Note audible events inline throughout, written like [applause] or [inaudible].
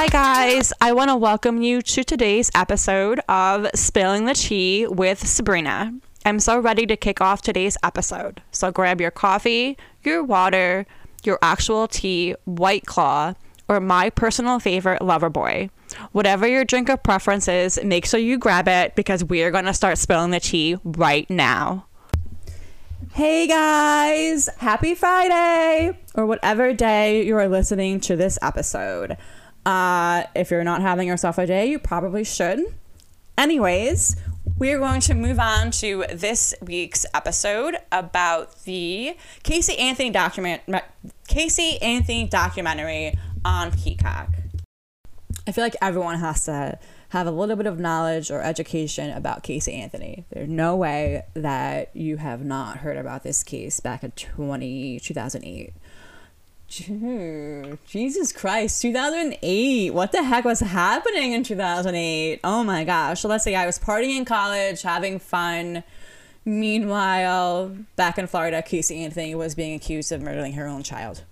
Hi, guys. I want to welcome you to today's episode of Spilling the Tea with Sabrina. I'm so ready to kick off today's episode. So grab your coffee, your water, your actual tea, White Claw, or my personal favorite, Loverboy. Whatever your drink of preference is, make sure you grab it because we are going to start spilling the tea right now. Hey guys, happy Friday or whatever day you are listening to this episode. Uh, if you're not having yourself a day, you probably should. Anyways, we are going to move on to this week's episode about the Casey Anthony document Casey Anthony documentary on Peacock. I feel like everyone has to have a little bit of knowledge or education about Casey Anthony. There's no way that you have not heard about this case back in 20, 2008. Jesus Christ, 2008. What the heck was happening in 2008? Oh my gosh. So let's say I was partying in college, having fun. Meanwhile, back in Florida, Casey Anthony was being accused of murdering her own child.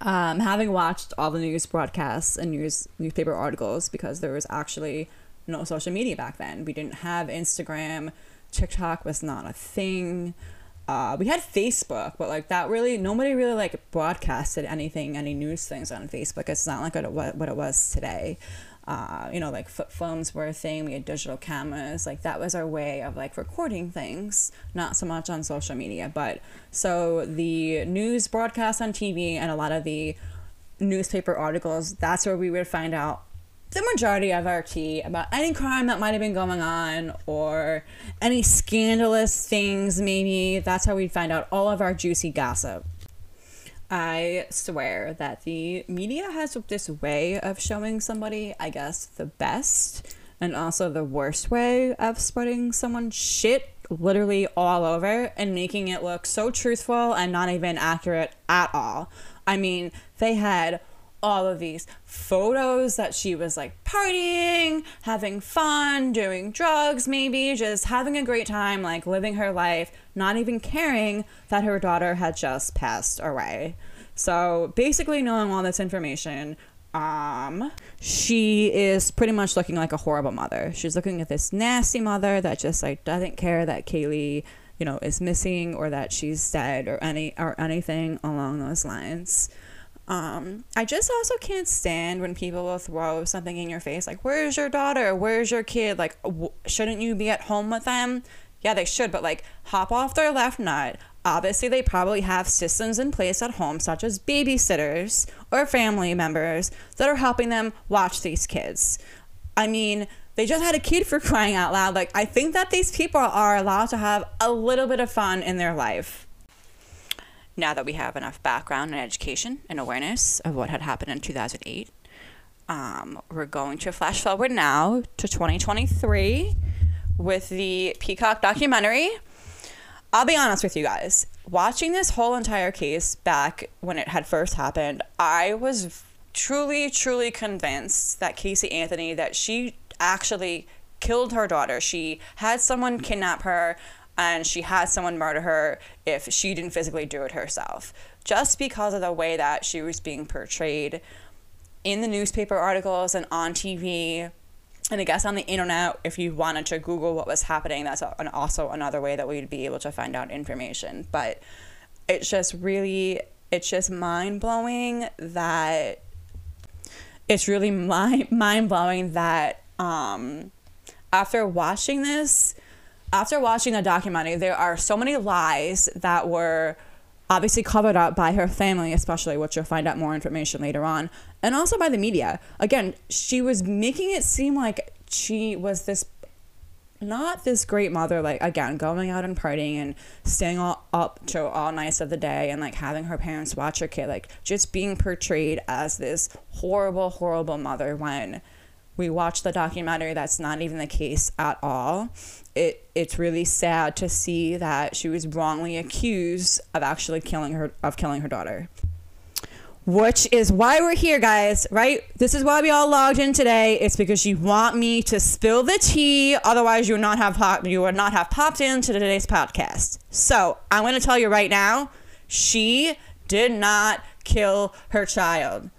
Um, having watched all the news broadcasts and news newspaper articles, because there was actually no social media back then. We didn't have Instagram. TikTok was not a thing. Uh, we had Facebook, but like that really nobody really like broadcasted anything, any news things on Facebook. It's not like what what it was today. Uh, you know, like phones were a thing. We had digital cameras. Like that was our way of like recording things, not so much on social media. But so the news broadcast on TV and a lot of the newspaper articles, that's where we would find out the majority of our tea about any crime that might have been going on or any scandalous things, maybe. That's how we'd find out all of our juicy gossip. I swear that the media has this way of showing somebody, I guess, the best and also the worst way of spreading someone's shit literally all over and making it look so truthful and not even accurate at all. I mean, they had all of these photos that she was like partying, having fun, doing drugs, maybe just having a great time, like living her life, not even caring that her daughter had just passed away. So basically, knowing all this information, um, she is pretty much looking like a horrible mother. She's looking at this nasty mother that just like doesn't care that Caylee you know, is missing or that she's dead or any or anything along those lines. Um, I just also can't stand when people will throw something in your face like, Where's your daughter? Where's your kid? Like, w- shouldn't you be at home with them? Yeah, they should, but like, hop off their left nut. Obviously, they probably have systems in place at home, such as babysitters or family members that are helping them watch these kids. I mean, they just had a kid for [laughs] crying out loud. Like, I think that these people are allowed to have a little bit of fun in their life now that we have enough background and education and awareness of what had happened in 2008, um, we're going to flash forward now to 2023 with the Peacock documentary. I'll be honest with you guys. Watching this whole entire case back when it had first happened, I was truly, truly convinced that Casey Anthony, that she actually killed her daughter. She had someone kidnap her and she had someone murder her if she didn't physically do it herself. Just because of the way that she was being portrayed in the newspaper articles and on TV. And I guess on the internet, if you wanted to Google what was happening, that's also another way that we'd be able to find out information. But it's just really, it's just mind blowing that it's really [laughs] mind mind blowing that um, after watching this, after watching the documentary, there are so many lies that were obviously covered up by her family, especially, which you'll find out more information later on, and also by the media. Again, she was making it seem like she was this not this great mother, like again, going out and partying and staying all up to all nights of the day and like having her parents watch her kid, like just being portrayed as this horrible, horrible mother when we watch the documentary that's not even the case at all. It it's really sad to see that she was wrongly accused of actually killing her of killing her daughter. Which is why we're here guys right? This is why we all logged in today. It's because you want me to spill the tea. Otherwise you would not have pop, you would not have popped into today's podcast. So i'm going to tell you right now she did not kill her child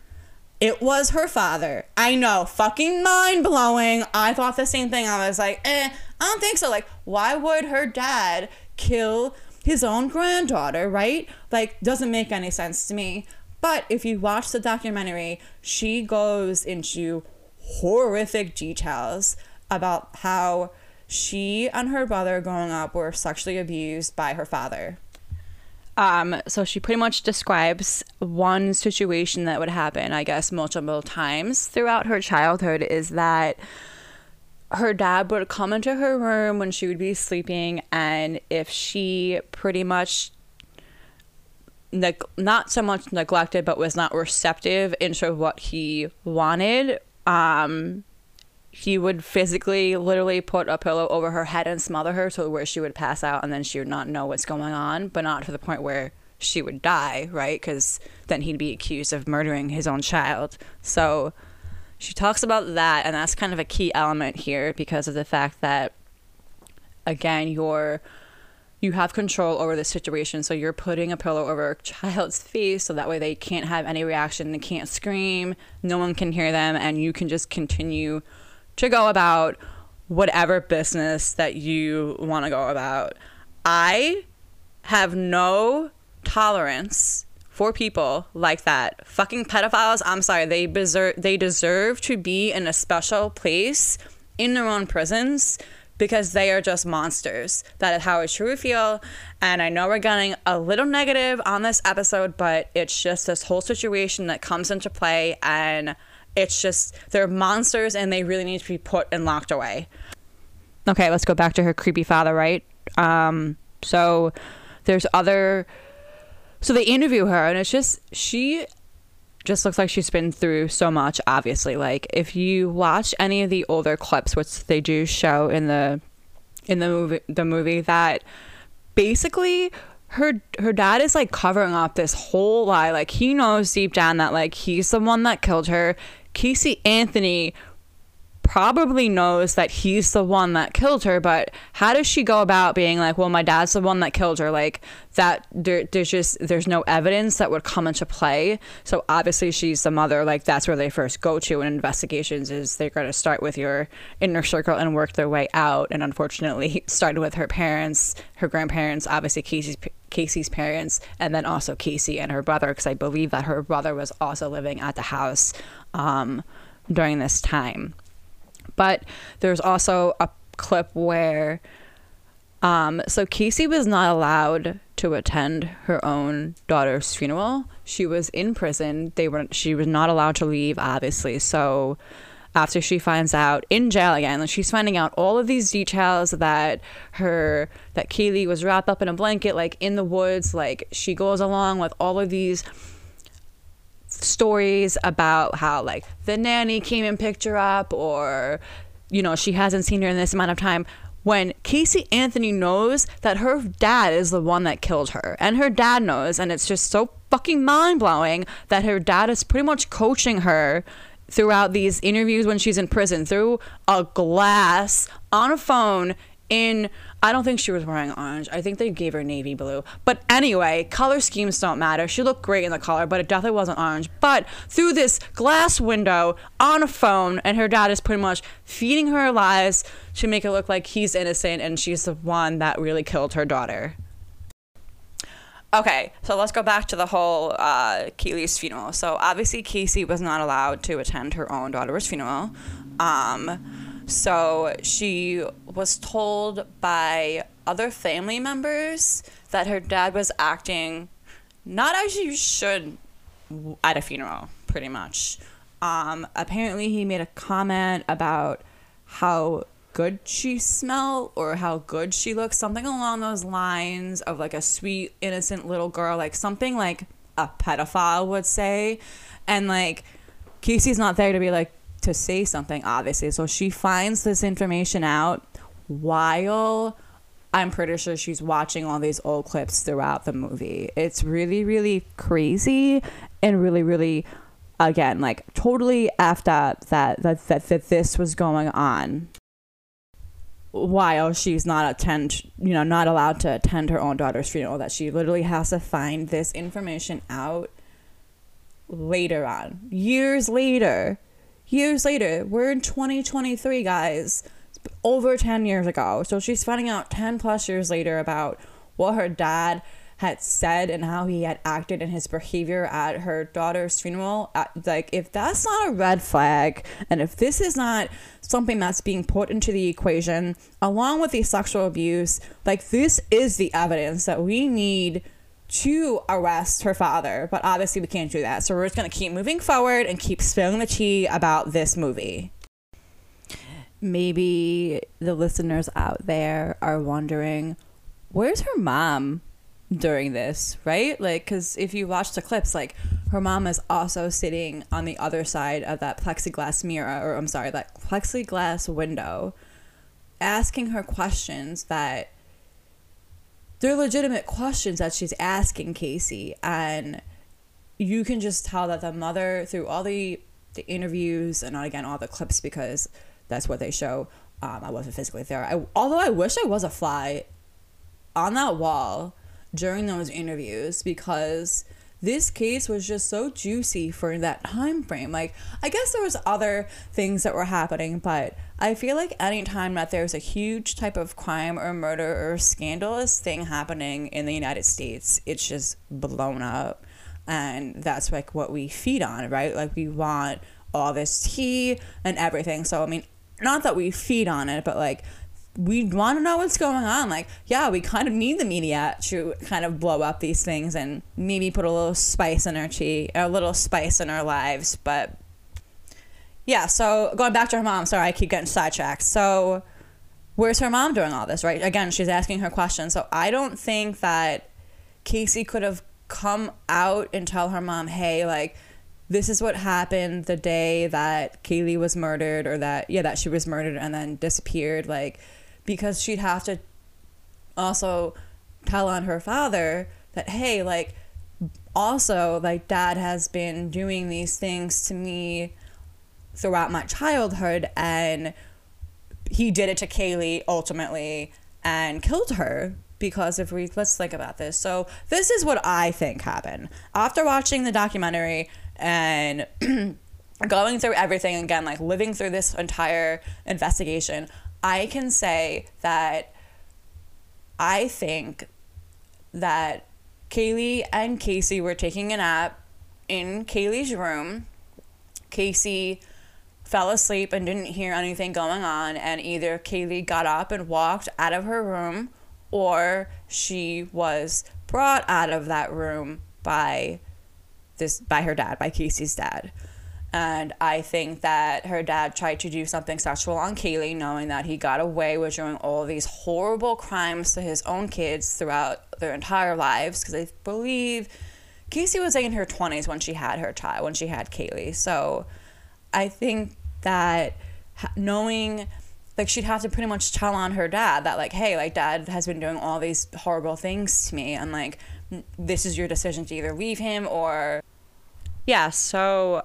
it was her father. I know, fucking mind blowing. I thought the same thing. I was like, eh, I don't think so. Like, why would her dad kill his own granddaughter, right? Like, doesn't make any sense to me. But if you watch the documentary, she goes into horrific details about how she and her brother growing up were sexually abused by her father. Um, so she pretty much describes one situation that would happen, I guess, multiple times throughout her childhood is that her dad would come into her room when she would be sleeping, and if she pretty much neg- not so much neglected, but was not receptive into what he wanted, um, he would physically literally put a pillow over her head and smother her so where she would pass out and then she would not know what's going on but not to the point where she would die right? Because then he'd be accused of murdering his own child. So she talks about that and that's kind of a key element here because of the fact that again you're you have control over the situation. So you're putting a pillow over a child's [laughs] face so that way they can't have any reaction they can't scream no one can hear them and you can just continue to go about whatever business that you want to go about. I have no tolerance for people like that. Fucking pedophiles, I'm sorry, they deserve they deserve to be in a special place in their own prisons because they are just monsters. That is how I truly feel. And I know we're getting a little negative on this episode, but it's just this whole situation that comes into play and it's just they're monsters and they really need to be put and locked away. Okay, let's go back to her creepy father, right? Um, so there's other so they interview her and it's just she just looks like she's been through so much obviously like if you watch any of the older clips which they do show in the in the movie the movie that basically her her dad is like covering up this whole lie like he knows deep down that like he's the one that killed her Casey Anthony probably knows that he's the one that killed her but how does she go about being like well my dad's the one that killed her like that there, there's just there's no evidence that would come into play. So obviously she's the mother like that's where they first go to in investigations is they're going to start with your inner circle and work their way out. And unfortunately [laughs] started with her parents her grandparents obviously casey's casey's parents and then also casey and her brother because i believe that her brother was also living at the house um, during this time but there's also a clip where um, so Casey was not allowed to attend her own daughter's funeral. She was in prison. They were she was not allowed to leave, obviously. So after she finds out in jail again, she's finding out all of these details that her that Caylee was wrapped up in a blanket, like in the woods. Like she goes along with all of these stories about how like the nanny came and picked her up or you know she hasn't seen her in this amount of time when Casey Anthony knows that her dad is the one that killed her. And her dad knows and it's just so fucking mind-blowing that her dad is pretty much coaching her throughout these interviews when she's in prison through a glass on a phone in I don't think she was wearing orange. I think they gave her navy blue. But anyway, color schemes don't matter. She looked great in the color, but it definitely wasn't orange. But through this glass window on a phone, and her dad is pretty much feeding her lies to make it look like he's innocent and she's the one that really killed her daughter. Okay, so let's go back to the whole uh, Caylee's funeral. So obviously, Casey was not allowed to attend her own daughter's funeral. Um, so she was told by other family members that her dad was acting not as you should at a funeral, pretty much. Um, apparently, he made a comment about how good she smelled or how good she looked, something along those lines of like a sweet, innocent little girl, like something like a pedophile would say. And like, Casey's not there to be like, to say something, obviously. So she finds this information out while I'm pretty sure she's watching all these old clips throughout the movie. It's really, really crazy and really, really, again, like totally effed up that that that, that this was going on while she's not attend you know not allowed to attend her own daughter's funeral that she literally has to find this information out later on, years later, years later, we're in 2023, guys, over 10 years ago. So she's finding out 10 plus years later about what her dad had said and how he had acted in his behavior at her daughter's funeral. Uh, like, if that's not a red flag, and if this is not something that's being put into the equation, along with the sexual abuse, like, this is the evidence that we need to arrest her father. But obviously, we can't do that. So we're just going to keep moving forward and keep spilling the tea about this movie. Maybe the listeners out there are wondering where's her mom? during this, right? Like, because if you watch the clips, like her mom is also sitting on the other side of that plexiglass mirror, or I'm sorry, that plexiglass window, asking her questions that they're legitimate questions that she's asking Casey. And you can just tell that the mother, through all the, the interviews and not again all the clips because that's what they show. Um, I wasn't physically there. I, although I wish I was a fly on that wall during those interviews because this case was just so juicy for that time frame like i guess there was other things that were happening but i feel like anytime that there's a huge type of crime or murder or scandalous thing happening in the united states it's just blown up. And that's like what we feed on right? Like we want all this tea and everything. So i mean not that we feed on it but like we want to know what's going on. Like, yeah, we kind of need the media to kind of blow up these things and maybe put a little spice in our tea, a little spice in our lives. But yeah, so going back to her mom, sorry, I keep getting sidetracked. So, where's her mom doing all this, right? Again, she's asking her questions. So, I don't think that Casey could have come out and tell her mom, hey, like, this is what happened the day that Caylee was murdered or that, yeah, that she was murdered and then disappeared. Like, because she'd have to also tell on her father that hey like also like dad has been doing these things to me throughout my childhood and he did it to Caylee ultimately and killed her because if we let's think about this. So this is what I think happened. After watching the documentary and [clears throat] going through everything again like living through this entire investigation I can say that I think that Caylee and Casey were taking a nap in Caylee's room. Casey fell asleep and didn't hear anything going on, and either Caylee got up and walked out of her room or she was brought out of that room by this by her dad, by Casey's dad. And I think that her dad tried to do something sexual on Caylee, knowing that he got away with doing all these horrible crimes to his own kids throughout their entire lives. Because I believe Casey was in her 20s when she had her child, when she had Caylee. So I think that knowing like she'd have to pretty much tell on her dad that like hey like dad has been doing all these horrible things to me and like this is your decision to either leave him or yeah so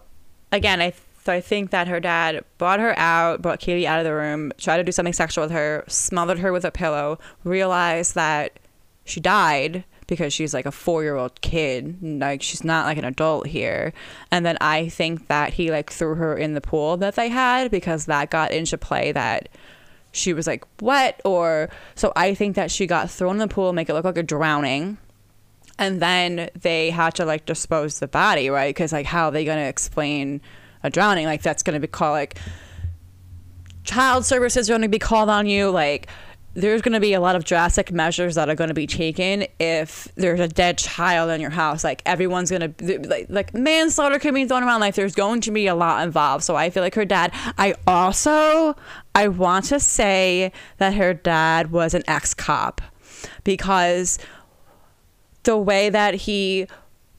again, I so I think that her dad brought her out, brought Katie out of the room, tried to do something sexual with her, smothered her with a pillow, realized that she died because she's like a four year old kid. Like she's not like an adult here. And then I think that he like threw her in the pool that they had because that got into play that she was like wet or so I think that she got thrown in the pool, make it look like a drowning and then they had to like dispose the body right? Because like how are they going to explain a drowning? Like that's going to be called like child services are going to be called on you. Like there's going to be a lot of drastic measures that are going to be taken if there's a dead child in your house. Like everyone's going to like, like manslaughter could be thrown around. Like there's going to be a lot involved. So i feel like her dad i also i want to say that her dad was an ex-cop because the way that he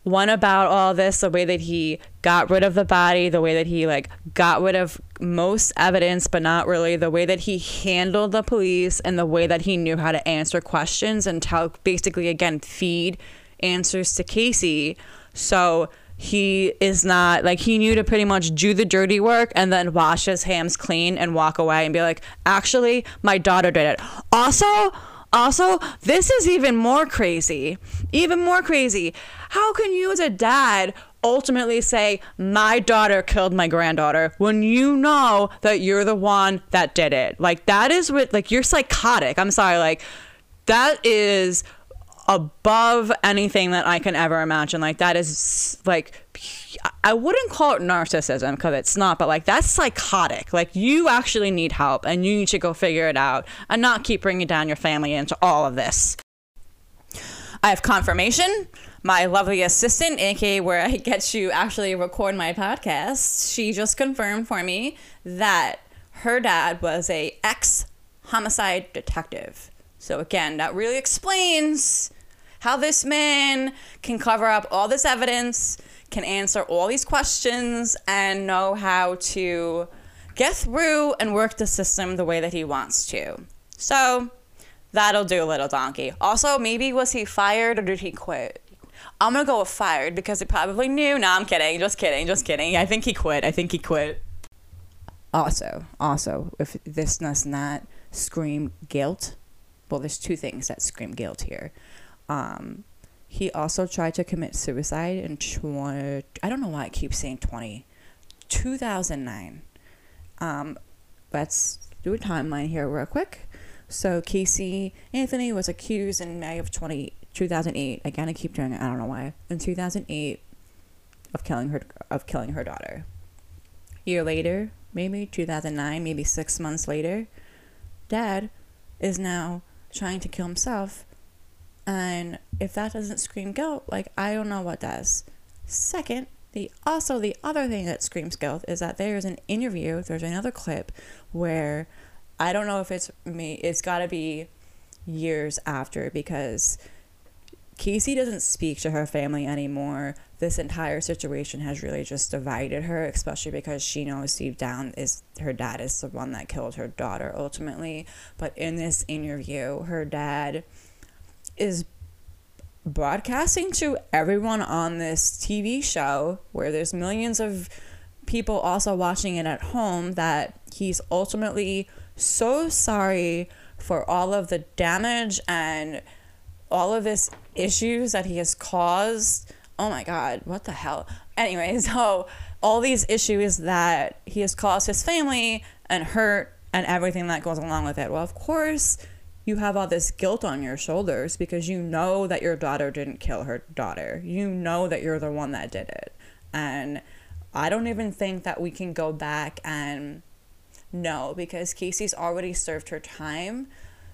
went about all this, the way that he got rid of the body, the way that he like got rid of most evidence, but not really, the way that he handled the police and the way that he knew how to answer questions and tell basically again feed answers to Casey. So he is not like he knew to pretty much do the dirty work and then wash his hands clean and walk away and be like, actually, my daughter did it. Also, also, this is even more crazy. Even more crazy. How can you, as a dad, ultimately say, My daughter killed my granddaughter when you know that you're the one that did it. Like, that is what, like, you're psychotic. I'm sorry. Like, that is above anything that I can ever imagine. Like, that is, like, I wouldn't call it narcissism because it's not, but like that's psychotic. Like you actually need help and you need to go figure it out and not keep bringing down your family into all of this. I have confirmation. My lovely assistant, aka where I get to actually record my podcast, she just confirmed for me that her dad was a ex homicide detective. So again, that really explains how this man can cover up all this evidence can answer all these questions and know how to get through and work the system the way that he wants to. So that'll do, little donkey. Also, maybe was he fired or did he quit? I'm gonna go with fired because he probably knew. No, I'm kidding. Just kidding. Just kidding. I think he quit. I think he quit. Also, also, if this does not scream guilt, well, there's two things that scream guilt here. Um, he also tried to commit suicide in 20, I don't know why I keep saying 20, 2009. Um, let's do a timeline here real quick. So Casey Anthony was accused in May of 20, 2008. Again, I keep doing it. I don't know why. In 2008, of killing her of killing her daughter. A year later, maybe 2009, maybe six months later, Dad is now trying to kill himself and if that doesn't scream guilt, like I don't know what does. Second, the also the other thing that screams guilt is that there's an interview, there's another clip where I don't know if it's me, it's got to be years after because Casey doesn't speak to her family anymore. This entire situation has really just divided her, especially because she knows deep down is her dad is the one that killed her daughter ultimately. But in this interview, her dad is broadcasting to everyone on this TV show where there's millions of people also watching it at home that he's ultimately so sorry for all of the damage and all of this issues that he has caused. Oh my god, what the hell? Anyway, [laughs] so all these issues that he has caused his family and hurt and everything that goes along with it. Well, of course, you have all this guilt on your shoulders because you know that your daughter didn't kill her daughter. You know that you're the one that did it. And I don't even think that we can go back and no because Casey's already served her time.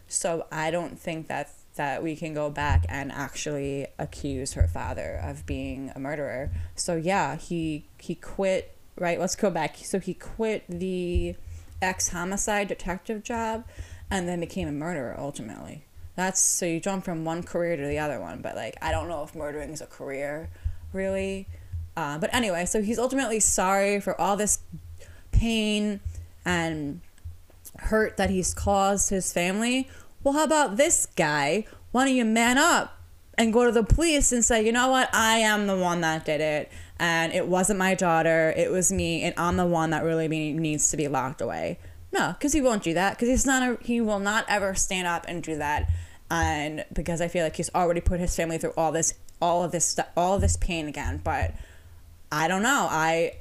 So I don't think that that we can go back and actually accuse her father of being a murderer. So yeah, he he quit, right? Let's go back. So he quit the ex homicide detective job and then became a murderer ultimately. That's so you jump from one career to the other one, but like I don't know if murdering is a career, really. Uh, but anyway, so he's ultimately sorry for all this pain and hurt that he's caused his family. Well, how about this guy? Why don't you man up and go to the police and say, you know what, I am the one that did it, and it wasn't my daughter, it was me, and I'm the one that really needs to be locked away. No, because he won't do that. Because he's not. A, he will not ever stand up and do that. And because I feel like he's already put his family through all this, all of this, stuff, all of this pain again. But I don't know. I,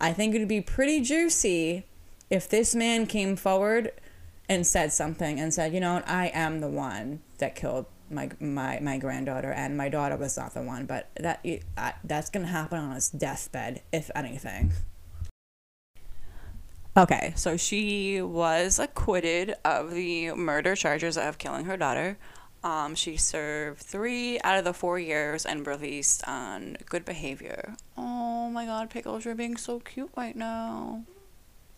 I think it'd be pretty juicy if this man came forward and said something and said, you know, I am the one that killed my my my granddaughter and my daughter was not the one but that that's gonna happen on his deathbed if anything Okay, so she was acquitted of the murder charges of killing her daughter. Um, she served three out of the four years and released on good behavior. Oh my god, Pickles, you're being so cute right now.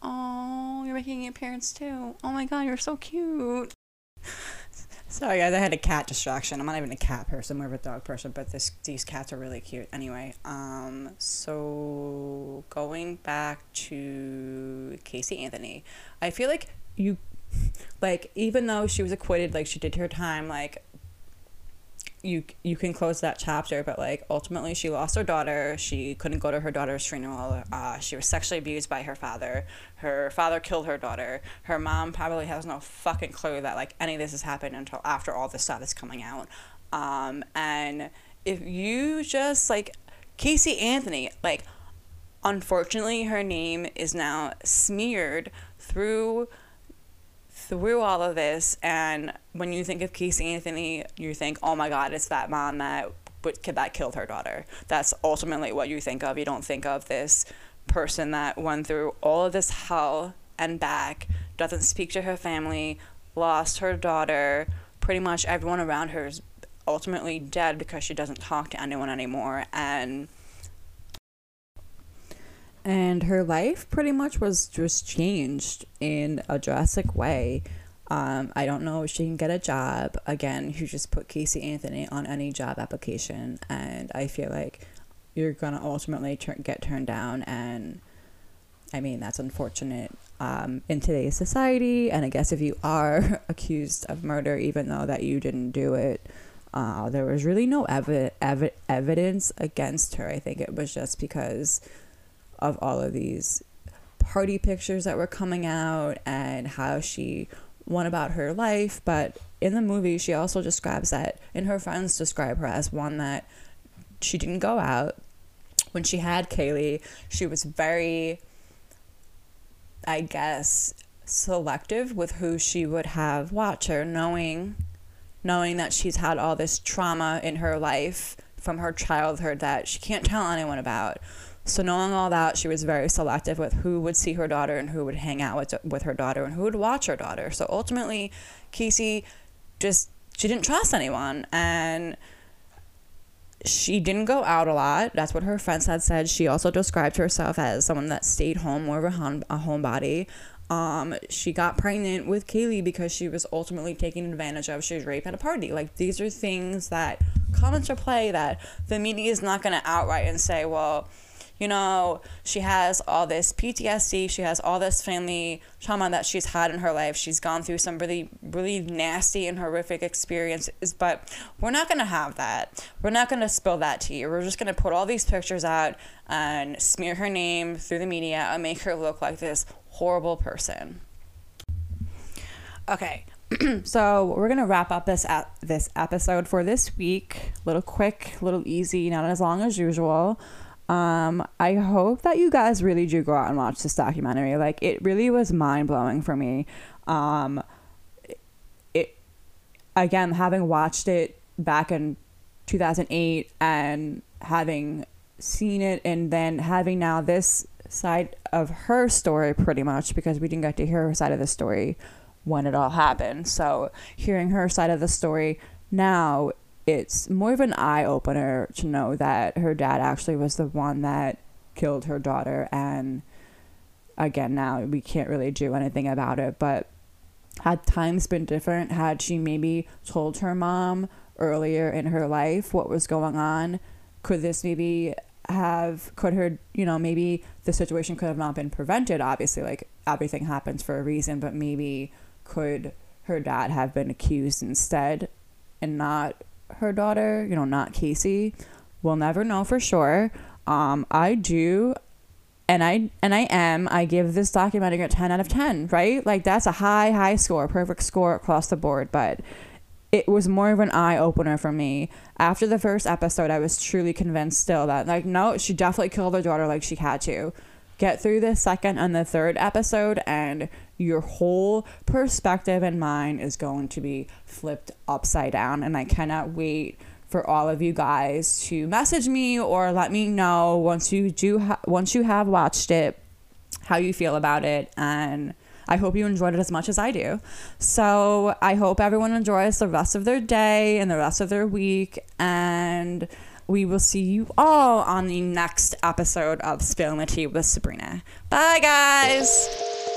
Oh, you're making an appearance too. Oh my god, you're so cute. Sorry guys, I had a cat distraction. I'm not even a cat person, more of a dog person, but this these cats are really cute. Anyway, um so going back to Casey Anthony, I feel like you like even though she was acquitted, like she did her time, like you you can close that chapter but like ultimately she lost her daughter. She couldn't go to her daughter's funeral. Uh, she was sexually abused by her father. Her father killed her daughter. Her mom probably has no fucking clue that like any of this has happened until after all this stuff is coming out. Um, and if you just like Casey Anthony, like, unfortunately, her name is now smeared through through all of this and when you think of Casey Anthony you think oh my god it's that mom that that killed her daughter. That's ultimately what you think of. You don't think of this person that went through all of this hell and back doesn't speak to her family lost her daughter pretty much everyone around her is ultimately dead because she doesn't talk to anyone anymore and and her life pretty much was just changed in a drastic way. Um, I don't know if she can get a job. Again, you just put Casey Anthony on any job application, and I feel like you're gonna ultimately get turned down. And I mean, that's unfortunate um, in today's society. And I guess if you are [laughs] accused of murder, even though that you didn't do it, uh, there was really no evi- evi- evidence against her. I think it was just because of all of these party pictures that were coming out and how she went about her life. But in the movie, she also describes that, and her friends describe her as one that she didn't go out. When she had Caylee, she was very, I guess, selective with who she would have watch her, knowing knowing that she's had all this trauma in her life from her childhood that she can't tell anyone about. So knowing all that, she was very selective with who would see her daughter and who would hang out with with her daughter and who would watch her daughter. So ultimately, Casey just she didn't trust anyone and she didn't go out a lot. That's what her friends had said. She also described herself as someone that stayed home, more of a, home, a homebody. Um, she got pregnant with Caylee because she was ultimately taken advantage of. She was raped at a party. Like these are things that come into play that the media is not going to outright and say, well, you know, she has all this PTSD, she has all this family trauma that she's had in her life. She's gone through some really, really nasty and horrific experiences, but we're not going to have that. We're not going to spill that to you. We're just going to put all these pictures out and smear her name through the media and make her look like this horrible person. Okay, [clears throat] so we're gonna wrap up this ap- this episode for this week. Little quick, little easy, not as long as usual. Um, I hope that you guys really do go out and watch this documentary. Like it really was mind blowing for me. Um, it again having watched it back in 2008 and having seen it and then having now this side of her story pretty much because we didn't get to hear her side of the story when it all happened. So hearing her side of the story now it's more of an eye opener to know that her dad actually was the one that killed her daughter. And again now we can't really do anything about it but had times been different had she maybe told her mom earlier in her life what was going on could this maybe have could her you know maybe the situation could have not been prevented obviously like everything happens for a reason but maybe could her dad have been accused instead and not her daughter, you know, not Casey. We'll never know for sure. Um, I do and I and I am I give this documentary a 10 out of 10, right? Like that's a high high score, perfect score across the board, but it was more of an eye opener for me. After the first episode, I was truly convinced still that like no, she definitely killed her daughter like she had to. Get through the second and the third episode and your whole perspective and mind is going to be flipped upside down. And I cannot wait for all of you guys to message me or let me know once you do ha- once you have watched it how you feel about it and I hope you enjoyed it as much as I do. So I hope everyone enjoys the rest of their day and the rest of their week and we will see you all on the next episode of Spill Tea with Sabrina. Bye guys.